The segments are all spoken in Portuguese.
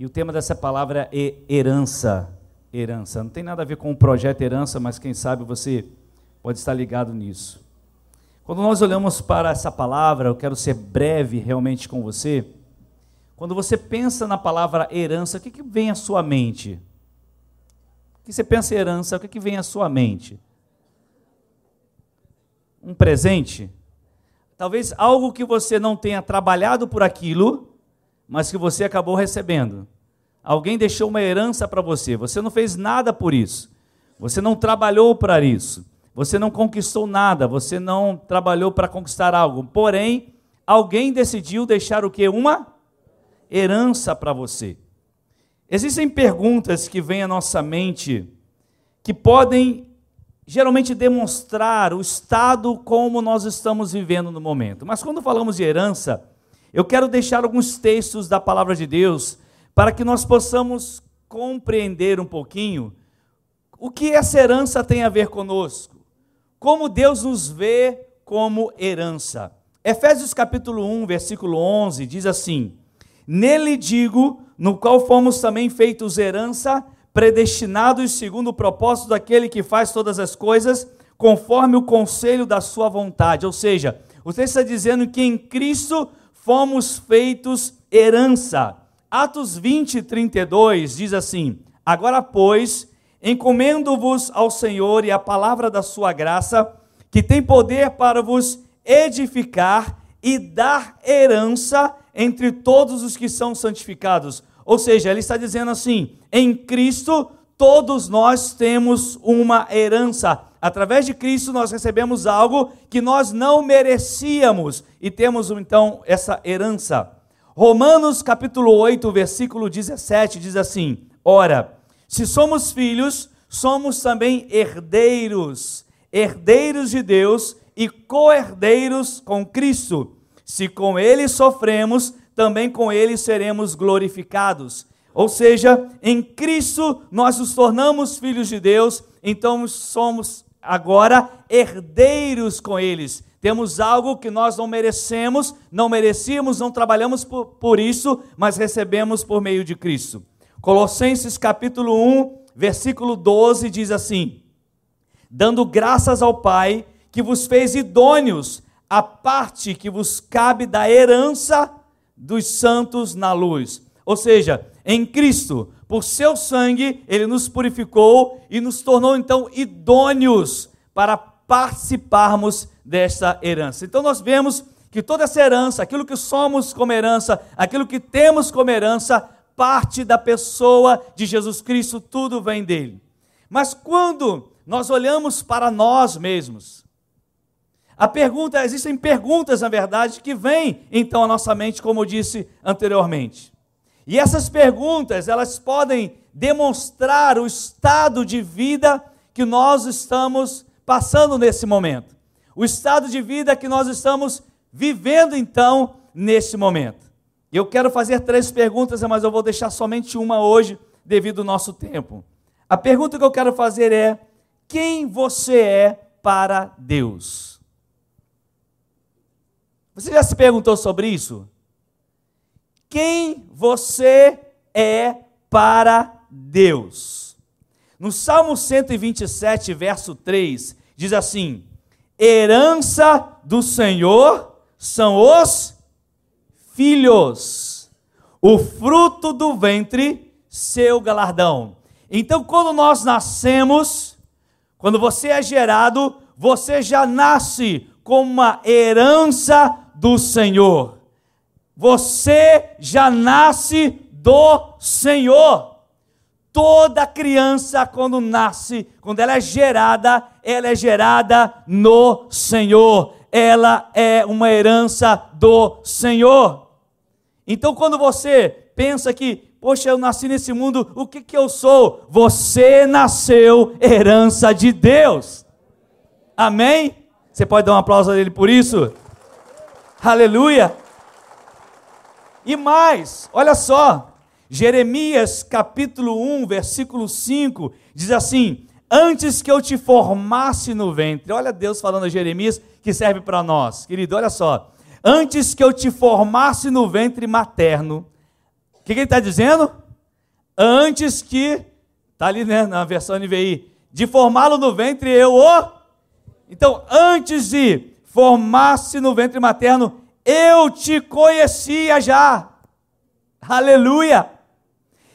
E o tema dessa palavra é herança. Herança. Não tem nada a ver com o projeto herança, mas quem sabe você pode estar ligado nisso. Quando nós olhamos para essa palavra, eu quero ser breve realmente com você. Quando você pensa na palavra herança, o que, que vem à sua mente? O que você pensa em herança, o que, que vem à sua mente? Um presente? Talvez algo que você não tenha trabalhado por aquilo, mas que você acabou recebendo. Alguém deixou uma herança para você, você não fez nada por isso. Você não trabalhou para isso. Você não conquistou nada, você não trabalhou para conquistar algo. Porém, alguém decidiu deixar o que? Uma herança para você. Existem perguntas que vêm à nossa mente que podem geralmente demonstrar o estado como nós estamos vivendo no momento. Mas quando falamos de herança, eu quero deixar alguns textos da palavra de Deus para que nós possamos compreender um pouquinho o que essa herança tem a ver conosco, como Deus nos vê como herança. Efésios capítulo 1, versículo 11 diz assim: Nele digo, no qual fomos também feitos herança, predestinados segundo o propósito daquele que faz todas as coisas, conforme o conselho da sua vontade. Ou seja, o texto está dizendo que em Cristo fomos feitos herança. Atos 20, 32 diz assim: Agora, pois, encomendo-vos ao Senhor e à palavra da sua graça, que tem poder para vos edificar e dar herança entre todos os que são santificados. Ou seja, ele está dizendo assim: em Cristo todos nós temos uma herança. Através de Cristo nós recebemos algo que nós não merecíamos e temos então essa herança. Romanos capítulo 8, versículo 17 diz assim: Ora, se somos filhos, somos também herdeiros, herdeiros de Deus e co-herdeiros com Cristo. Se com ele sofremos, também com ele seremos glorificados. Ou seja, em Cristo nós nos tornamos filhos de Deus, então somos agora herdeiros com eles. Temos algo que nós não merecemos, não merecíamos, não trabalhamos por, por isso, mas recebemos por meio de Cristo. Colossenses capítulo 1, versículo 12 diz assim: Dando graças ao Pai que vos fez idôneos a parte que vos cabe da herança dos santos na luz. Ou seja, em Cristo, por seu sangue, ele nos purificou e nos tornou então idôneos para participarmos desta herança. Então nós vemos que toda essa herança, aquilo que somos como herança, aquilo que temos como herança, parte da pessoa de Jesus Cristo, tudo vem dele. Mas quando nós olhamos para nós mesmos, a pergunta, existem perguntas, na verdade, que vêm então à nossa mente, como eu disse anteriormente. E essas perguntas, elas podem demonstrar o estado de vida que nós estamos passando nesse momento. O estado de vida que nós estamos vivendo então nesse momento. Eu quero fazer três perguntas, mas eu vou deixar somente uma hoje, devido ao nosso tempo. A pergunta que eu quero fazer é: quem você é para Deus? Você já se perguntou sobre isso? Quem você é para Deus? No Salmo 127, verso 3, diz assim: Herança do Senhor são os filhos, o fruto do ventre, seu galardão. Então, quando nós nascemos, quando você é gerado, você já nasce com uma herança do Senhor. Você já nasce do Senhor. Toda criança, quando nasce, quando ela é gerada, ela é gerada no Senhor. Ela é uma herança do Senhor. Então, quando você pensa que, poxa, eu nasci nesse mundo, o que, que eu sou? Você nasceu herança de Deus. Amém? Você pode dar um aplauso a ele por isso? Aleluia! E mais, olha só, Jeremias capítulo 1, versículo 5, diz assim: Antes que eu te formasse no ventre, olha Deus falando a Jeremias que serve para nós, querido, olha só. Antes que eu te formasse no ventre materno, o que, que ele está dizendo? antes que, está ali né, na versão NVI, de formá-lo no ventre, eu o. Então, antes de formar-se no ventre materno, eu te conhecia já. Aleluia!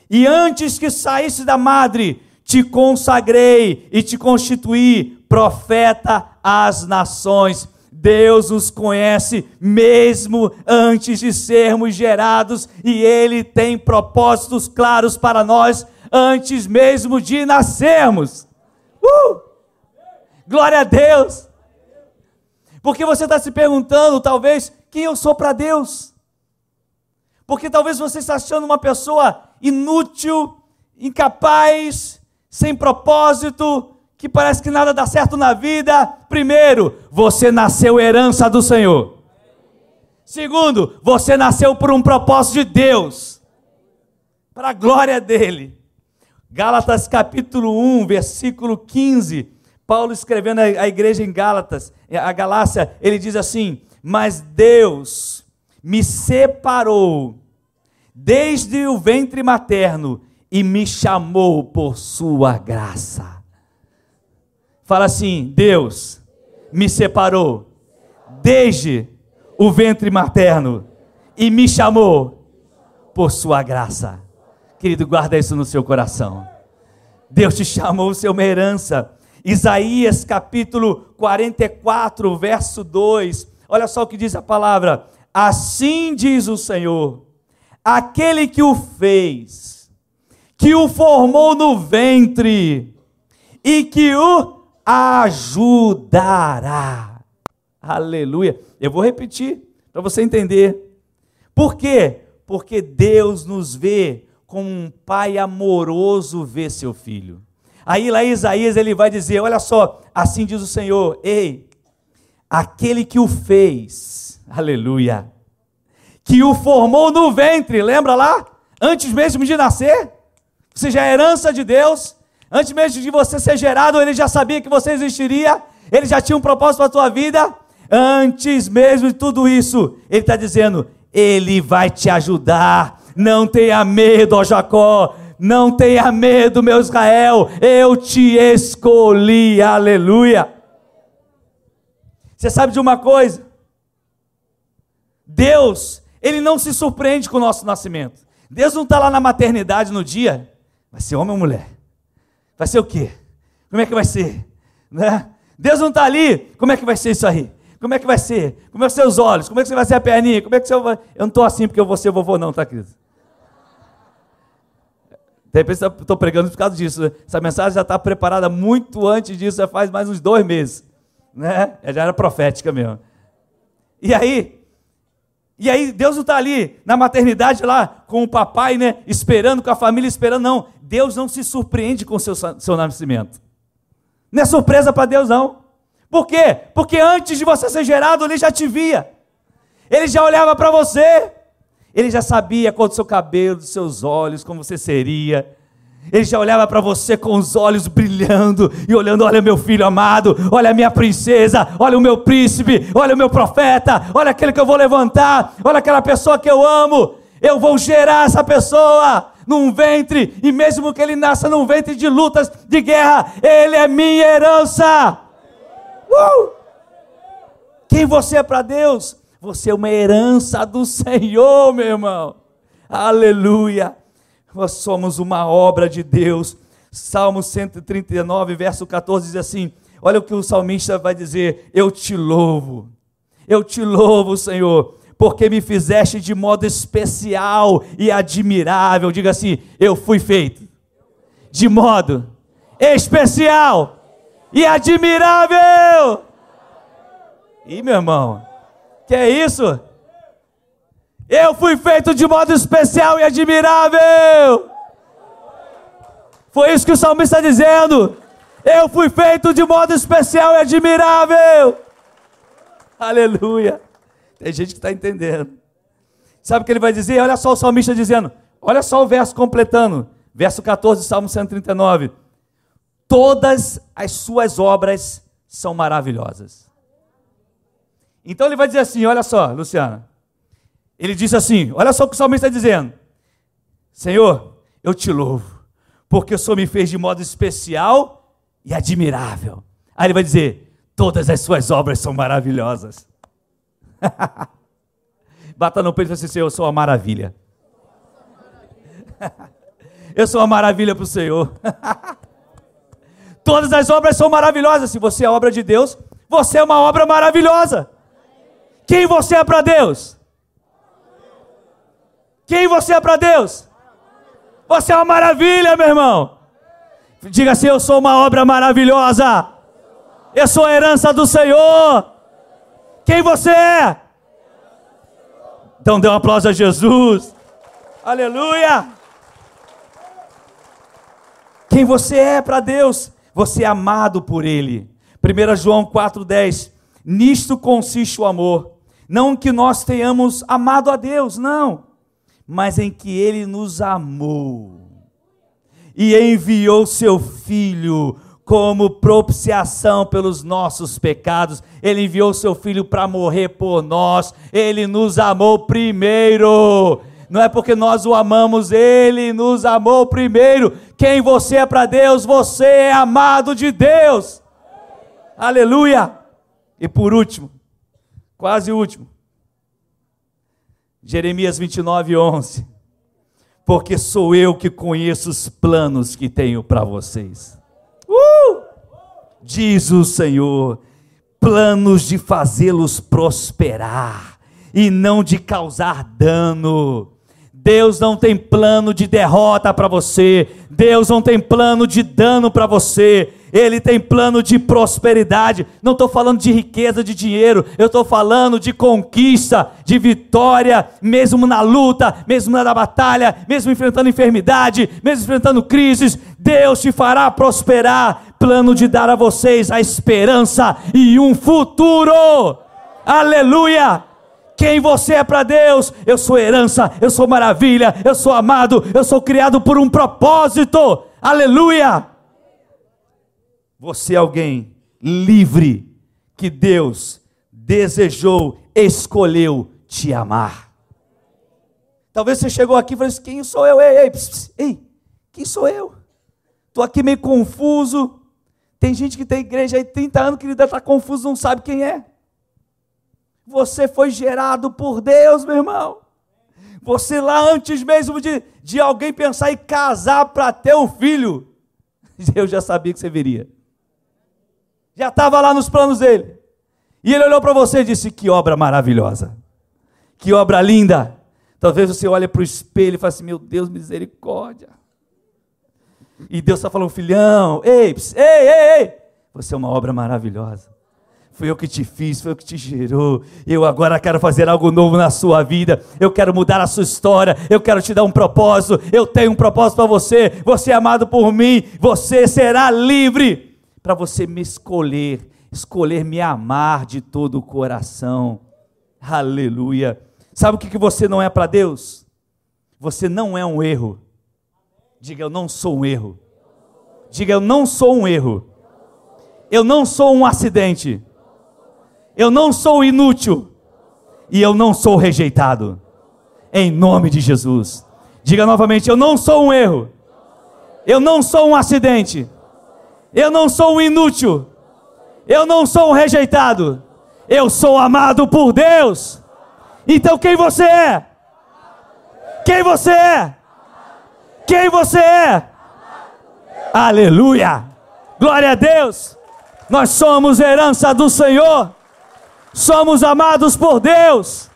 E antes que saísse da madre, te consagrei e te constituí profeta às nações. Deus os conhece mesmo antes de sermos gerados e Ele tem propósitos claros para nós antes mesmo de nascermos. Uh! Glória a Deus! Porque você está se perguntando, talvez, quem eu sou para Deus? Porque talvez você está achando uma pessoa inútil, incapaz, sem propósito, que parece que nada dá certo na vida. Primeiro, você nasceu herança do Senhor. Segundo, você nasceu por um propósito de Deus, para a glória dele. Gálatas capítulo 1, versículo 15. Paulo escrevendo à igreja em Gálatas, a Galácia, ele diz assim: Mas Deus me separou desde o ventre materno e me chamou por sua graça. Fala assim: Deus me separou desde o ventre materno e me chamou por sua graça. Querido, guarda isso no seu coração. Deus te chamou, ser uma herança. Isaías capítulo 44, verso 2. Olha só o que diz a palavra. Assim diz o Senhor: aquele que o fez, que o formou no ventre e que o ajudará. Aleluia. Eu vou repetir para você entender. Por quê? Porque Deus nos vê como um pai amoroso vê seu filho. Aí lá em Isaías ele vai dizer: Olha só, assim diz o Senhor, ei, aquele que o fez, aleluia, que o formou no ventre, lembra lá? Antes mesmo de nascer, você já é herança de Deus, antes mesmo de você ser gerado, ele já sabia que você existiria, ele já tinha um propósito para a tua vida, antes mesmo de tudo isso, ele está dizendo: Ele vai te ajudar, não tenha medo, ó Jacó, não tenha medo, meu Israel, eu te escolhi, aleluia. Você sabe de uma coisa? Deus ele não se surpreende com o nosso nascimento. Deus não está lá na maternidade no dia. Vai ser homem ou mulher? Vai ser o quê? Como é que vai ser? Né? Deus não está ali. Como é que vai ser isso aí? Como é que vai ser? Como é que ser os olhos? Como é que você vai ser a perninha? Como é que você vai... Eu não estou assim porque eu vou ser vovô, não, tá, querido? De repente estou pregando por causa disso. Né? Essa mensagem já está preparada muito antes disso, já faz mais uns dois meses. Né? Já era profética mesmo. E aí, e aí Deus não está ali na maternidade lá com o papai, né, esperando, com a família esperando, não. Deus não se surpreende com o seu, seu nascimento. Não é surpresa para Deus, não. Por quê? Porque antes de você ser gerado, Ele já te via. Ele já olhava para você. Ele já sabia qual do seu cabelo, dos seus olhos, como você seria. Ele já olhava para você com os olhos brilhando e olhando: olha meu filho amado, olha minha princesa, olha o meu príncipe, olha o meu profeta, olha aquele que eu vou levantar, olha aquela pessoa que eu amo. Eu vou gerar essa pessoa num ventre, e mesmo que ele nasça num ventre de lutas, de guerra, ele é minha herança. Uh! Quem você é para Deus? Você é uma herança do Senhor, meu irmão. Aleluia. Nós somos uma obra de Deus. Salmo 139, verso 14 diz assim: Olha o que o salmista vai dizer: Eu te louvo, eu te louvo, Senhor, porque me fizeste de modo especial e admirável. Diga assim: Eu fui feito de modo especial e admirável. E meu irmão, que é isso? Eu fui feito de modo especial e admirável. Foi isso que o salmista está dizendo. Eu fui feito de modo especial e admirável. Aleluia. Tem gente que está entendendo. Sabe o que ele vai dizer? Olha só o salmista dizendo. Olha só o verso completando. Verso 14, Salmo 139. Todas as suas obras são maravilhosas. Então ele vai dizer assim: olha só, Luciana. Ele disse assim: Olha só o que o salmista está dizendo. Senhor, eu te louvo, porque o Senhor me fez de modo especial e admirável. Aí ele vai dizer: todas as suas obras são maravilhosas. Bata no peito e assim: eu sou uma maravilha. eu sou uma maravilha para o Senhor. Todas as obras são maravilhosas. Se você é obra de Deus, você é uma obra maravilhosa. Quem você é para Deus? Quem você é para Deus? Você é uma maravilha, meu irmão. Diga assim: Eu sou uma obra maravilhosa. Eu sou a herança do Senhor. Quem você é? Então dê um aplauso a Jesus. Aleluia. Quem você é para Deus? Você é amado por Ele. 1 João 4,10. Nisto consiste o amor. Não que nós tenhamos amado a Deus, não, mas em que Ele nos amou e enviou seu Filho como propiciação pelos nossos pecados. Ele enviou seu filho para morrer por nós. Ele nos amou primeiro. Não é porque nós o amamos, ele nos amou primeiro. Quem você é para Deus, você é amado de Deus. Aleluia! E por último, quase último, Jeremias 29, 11. Porque sou eu que conheço os planos que tenho para vocês Uh! Diz o Senhor: planos de fazê-los prosperar e não de causar dano. Deus não tem plano de derrota para você, Deus não tem plano de dano para você, Ele tem plano de prosperidade. Não estou falando de riqueza, de dinheiro, eu estou falando de conquista, de vitória, mesmo na luta, mesmo na batalha, mesmo enfrentando enfermidade, mesmo enfrentando crises. Deus te fará prosperar. Plano de dar a vocês a esperança e um futuro. Aleluia! Quem você é para Deus? Eu sou herança, eu sou maravilha, eu sou amado, eu sou criado por um propósito. Aleluia! Você é alguém livre que Deus desejou, escolheu te amar. Talvez você chegou aqui e falou assim: quem sou eu? Ei, ei, pss, ei, quem sou eu? Estou aqui meio confuso. Tem gente que tem igreja aí 30 anos que ainda está confuso, não sabe quem é. Você foi gerado por Deus, meu irmão. Você lá antes mesmo de, de alguém pensar em casar para ter um filho, eu já sabia que você viria. Já estava lá nos planos dele. E ele olhou para você e disse: Que obra maravilhosa. Que obra linda. Talvez você olhe para o espelho e fale assim: Meu Deus, misericórdia. E Deus está falando, filhão, ei, ei, ei, ei. Você é uma obra maravilhosa. Foi eu que te fiz, foi eu que te gerou. Eu agora quero fazer algo novo na sua vida. Eu quero mudar a sua história. Eu quero te dar um propósito. Eu tenho um propósito para você. Você é amado por mim. Você será livre para você me escolher, escolher me amar de todo o coração. Aleluia. Sabe o que você não é para Deus? Você não é um erro. Diga, eu não sou um erro. Diga, eu não sou um erro. Eu não sou um acidente eu não sou inútil e eu não sou rejeitado. Em nome de Jesus. Diga novamente: eu não sou um erro. Eu não sou um acidente. Eu não sou um inútil. Eu não sou um rejeitado. Eu sou amado por Deus. Então quem você é? Quem você é? Quem você é? Aleluia! Glória a Deus! Nós somos herança do Senhor somos amados por Deus.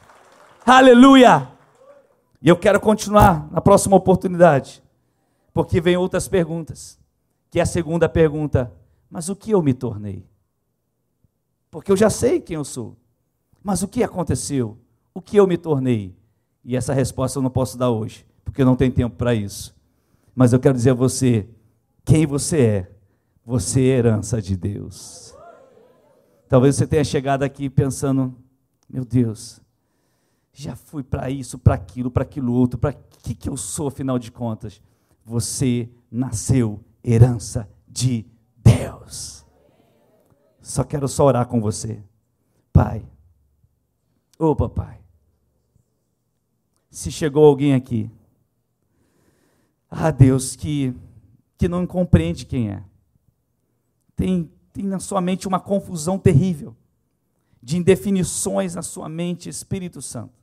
Aleluia! E eu quero continuar na próxima oportunidade, porque vem outras perguntas. Que é a segunda pergunta: mas o que eu me tornei? Porque eu já sei quem eu sou. Mas o que aconteceu? O que eu me tornei? E essa resposta eu não posso dar hoje, porque não tem tempo para isso. Mas eu quero dizer a você: quem você é? Você é herança de Deus. Talvez você tenha chegado aqui pensando: meu Deus, já fui para isso, para aquilo, para aquilo outro, para que, que eu sou, afinal de contas? Você nasceu herança de Deus. Só quero só orar com você. Pai, ô papai, se chegou alguém aqui, Ah, Deus, que, que não compreende quem é. Tem, tem na sua mente uma confusão terrível de indefinições na sua mente, Espírito Santo.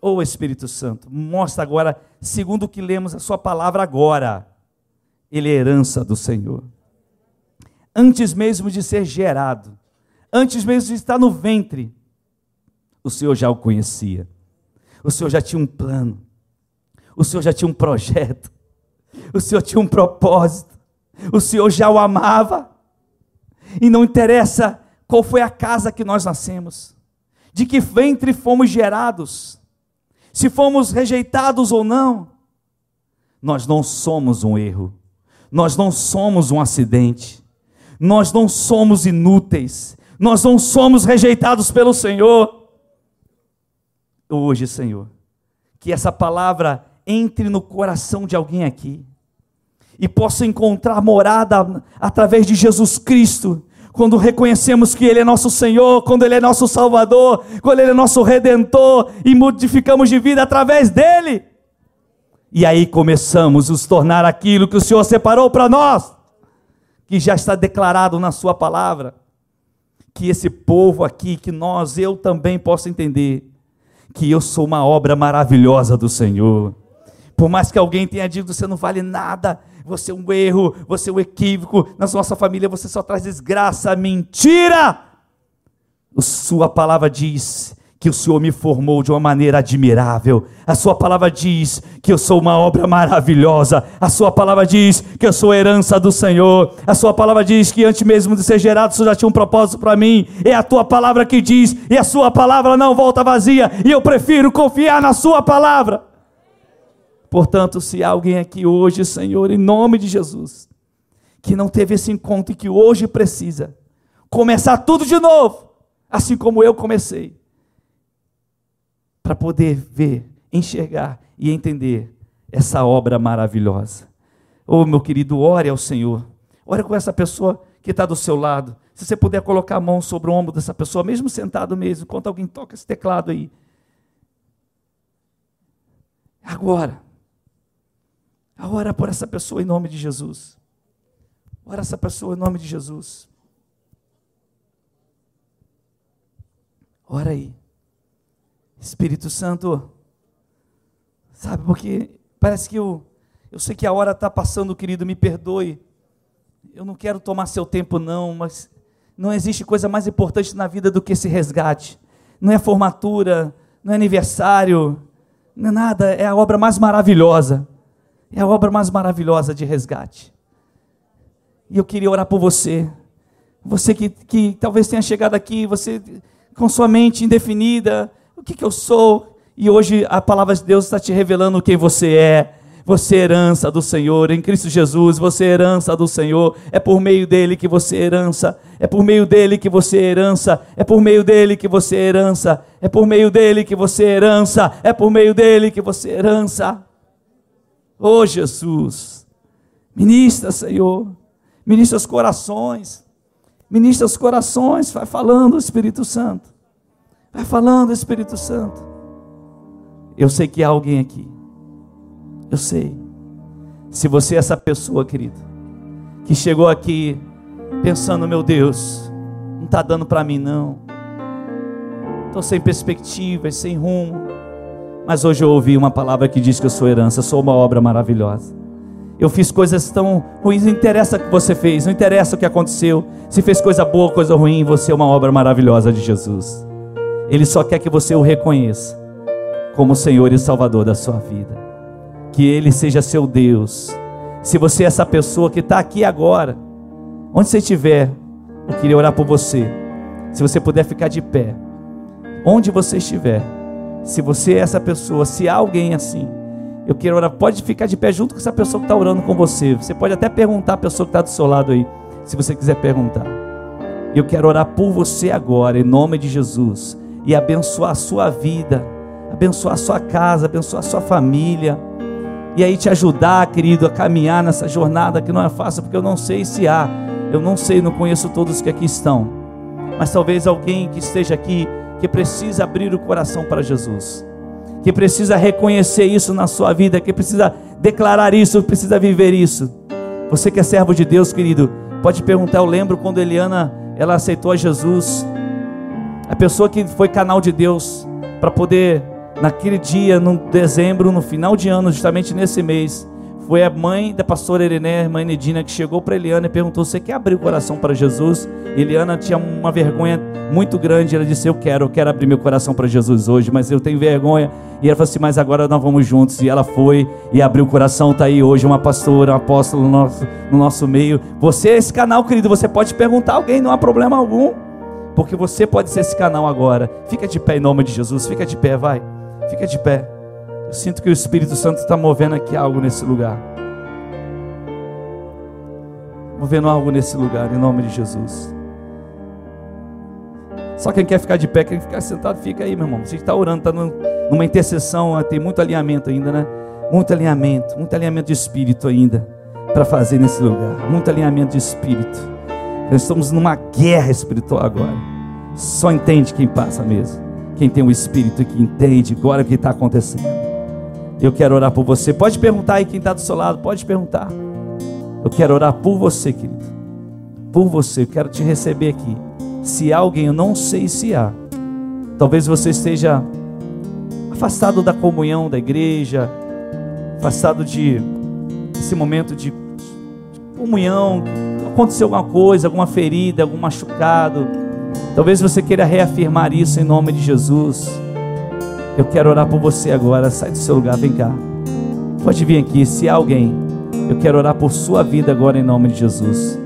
Ô oh, Espírito Santo, mostra agora, segundo o que lemos a sua palavra agora, ele é herança do Senhor. Antes mesmo de ser gerado, antes mesmo de estar no ventre, o Senhor já o conhecia. O Senhor já tinha um plano. O Senhor já tinha um projeto. O Senhor tinha um propósito. O Senhor já o amava. E não interessa qual foi a casa que nós nascemos, de que ventre fomos gerados, se fomos rejeitados ou não. Nós não somos um erro. Nós não somos um acidente. Nós não somos inúteis. Nós não somos rejeitados pelo Senhor. Hoje, Senhor, que essa palavra entre no coração de alguém aqui e possa encontrar morada através de Jesus Cristo, quando reconhecemos que Ele é nosso Senhor, quando Ele é nosso Salvador, quando Ele é nosso Redentor e modificamos de vida através dEle. E aí começamos a nos tornar aquilo que o Senhor separou para nós, que já está declarado na Sua palavra. Que esse povo aqui, que nós, eu também possa entender que eu sou uma obra maravilhosa do Senhor. Por mais que alguém tenha dito, você não vale nada, você é um erro, você é um equívoco, na nossa família você só traz desgraça, mentira! Sua palavra diz que o Senhor me formou de uma maneira admirável. A sua palavra diz que eu sou uma obra maravilhosa. A sua palavra diz que eu sou herança do Senhor. A sua palavra diz que antes mesmo de ser gerado, o Senhor já tinha um propósito para mim. É a tua palavra que diz, e a sua palavra não volta vazia. E eu prefiro confiar na sua palavra. Portanto, se alguém aqui hoje, Senhor, em nome de Jesus, que não teve esse encontro e que hoje precisa começar tudo de novo, assim como eu comecei para poder ver, enxergar e entender essa obra maravilhosa. Oh, meu querido, ore ao Senhor. Ore com essa pessoa que está do seu lado. Se você puder colocar a mão sobre o ombro dessa pessoa, mesmo sentado mesmo, enquanto alguém toca esse teclado aí. Agora. Ora por essa pessoa em nome de Jesus. Ora essa pessoa em nome de Jesus. Ora aí. Espírito Santo, sabe, porque parece que eu, eu sei que a hora está passando, querido, me perdoe. Eu não quero tomar seu tempo, não, mas não existe coisa mais importante na vida do que esse resgate. Não é formatura, não é aniversário, não é nada, é a obra mais maravilhosa. É a obra mais maravilhosa de resgate. E eu queria orar por você. Você que, que talvez tenha chegado aqui, você com sua mente indefinida, o que, que eu sou? E hoje a palavra de Deus está te revelando quem você é. Você é herança do Senhor, em Cristo Jesus, você é herança do Senhor, é por meio dele que você é herança, é por meio dele que você é herança, é por meio dele que você é herança, é por meio dele que você é herança, é por meio dele que você é herança. Oh Jesus, ministra, Senhor, ministra os corações, ministra os corações, vai falando, Espírito Santo. Vai falando, Espírito Santo. Eu sei que há alguém aqui. Eu sei. Se você é essa pessoa, querido, que chegou aqui pensando, meu Deus, não está dando para mim não. Estou sem perspectivas, sem rumo. Mas hoje eu ouvi uma palavra que diz que eu sou herança, sou uma obra maravilhosa. Eu fiz coisas tão ruins, não interessa o que você fez, não interessa o que aconteceu. Se fez coisa boa, coisa ruim, você é uma obra maravilhosa de Jesus. Ele só quer que você o reconheça como Senhor e Salvador da sua vida. Que Ele seja seu Deus. Se você é essa pessoa que está aqui agora, onde você estiver, eu queria orar por você. Se você puder ficar de pé, onde você estiver, se você é essa pessoa, se há alguém assim, eu quero orar. Pode ficar de pé junto com essa pessoa que está orando com você. Você pode até perguntar à pessoa que está do seu lado aí, se você quiser perguntar. Eu quero orar por você agora, em nome de Jesus e abençoar a sua vida, abençoar a sua casa, abençoar a sua família. E aí te ajudar, querido, a caminhar nessa jornada que não é fácil, porque eu não sei se há, eu não sei, não conheço todos que aqui estão. Mas talvez alguém que esteja aqui que precisa abrir o coração para Jesus, que precisa reconhecer isso na sua vida, que precisa declarar isso, precisa viver isso. Você que é servo de Deus, querido, pode perguntar. Eu lembro quando Eliana ela aceitou a Jesus, a pessoa que foi canal de Deus para poder naquele dia, no dezembro, no final de ano, justamente nesse mês, foi a mãe da pastora Irené, mãe Nedina, que chegou para Eliana e perguntou: Você quer abrir o coração para Jesus? Eliana tinha uma vergonha muito grande. Ela disse: Eu quero, eu quero abrir meu coração para Jesus hoje, mas eu tenho vergonha. E ela falou assim: Mas agora nós vamos juntos. E ela foi e abriu o coração. Está aí hoje uma pastora, um apóstolo no nosso, no nosso meio. Você, esse canal, querido, você pode perguntar a alguém, não há problema algum, porque você pode ser esse canal agora. Fica de pé em nome de Jesus, fica de pé, vai, fica de pé. Eu sinto que o Espírito Santo está movendo aqui algo nesse lugar. Movendo algo nesse lugar, em nome de Jesus. Só quem quer ficar de pé, quem ficar sentado, fica aí, meu irmão. Você está orando, está numa intercessão, tem muito alinhamento ainda, né? Muito alinhamento, muito alinhamento de espírito ainda para fazer nesse lugar. Muito alinhamento de espírito. Nós estamos numa guerra espiritual agora. Só entende quem passa mesmo. Quem tem o espírito que entende agora o que está acontecendo. Eu quero orar por você. Pode perguntar aí quem está do seu lado, pode perguntar. Eu quero orar por você, querido. Por você, eu quero te receber aqui. Se há alguém, eu não sei se há. Talvez você esteja afastado da comunhão da igreja, afastado de esse momento de comunhão. Aconteceu alguma coisa, alguma ferida, algum machucado. Talvez você queira reafirmar isso em nome de Jesus. Eu quero orar por você agora. Sai do seu lugar, vem cá. Pode vir aqui. Se há alguém, eu quero orar por sua vida agora em nome de Jesus.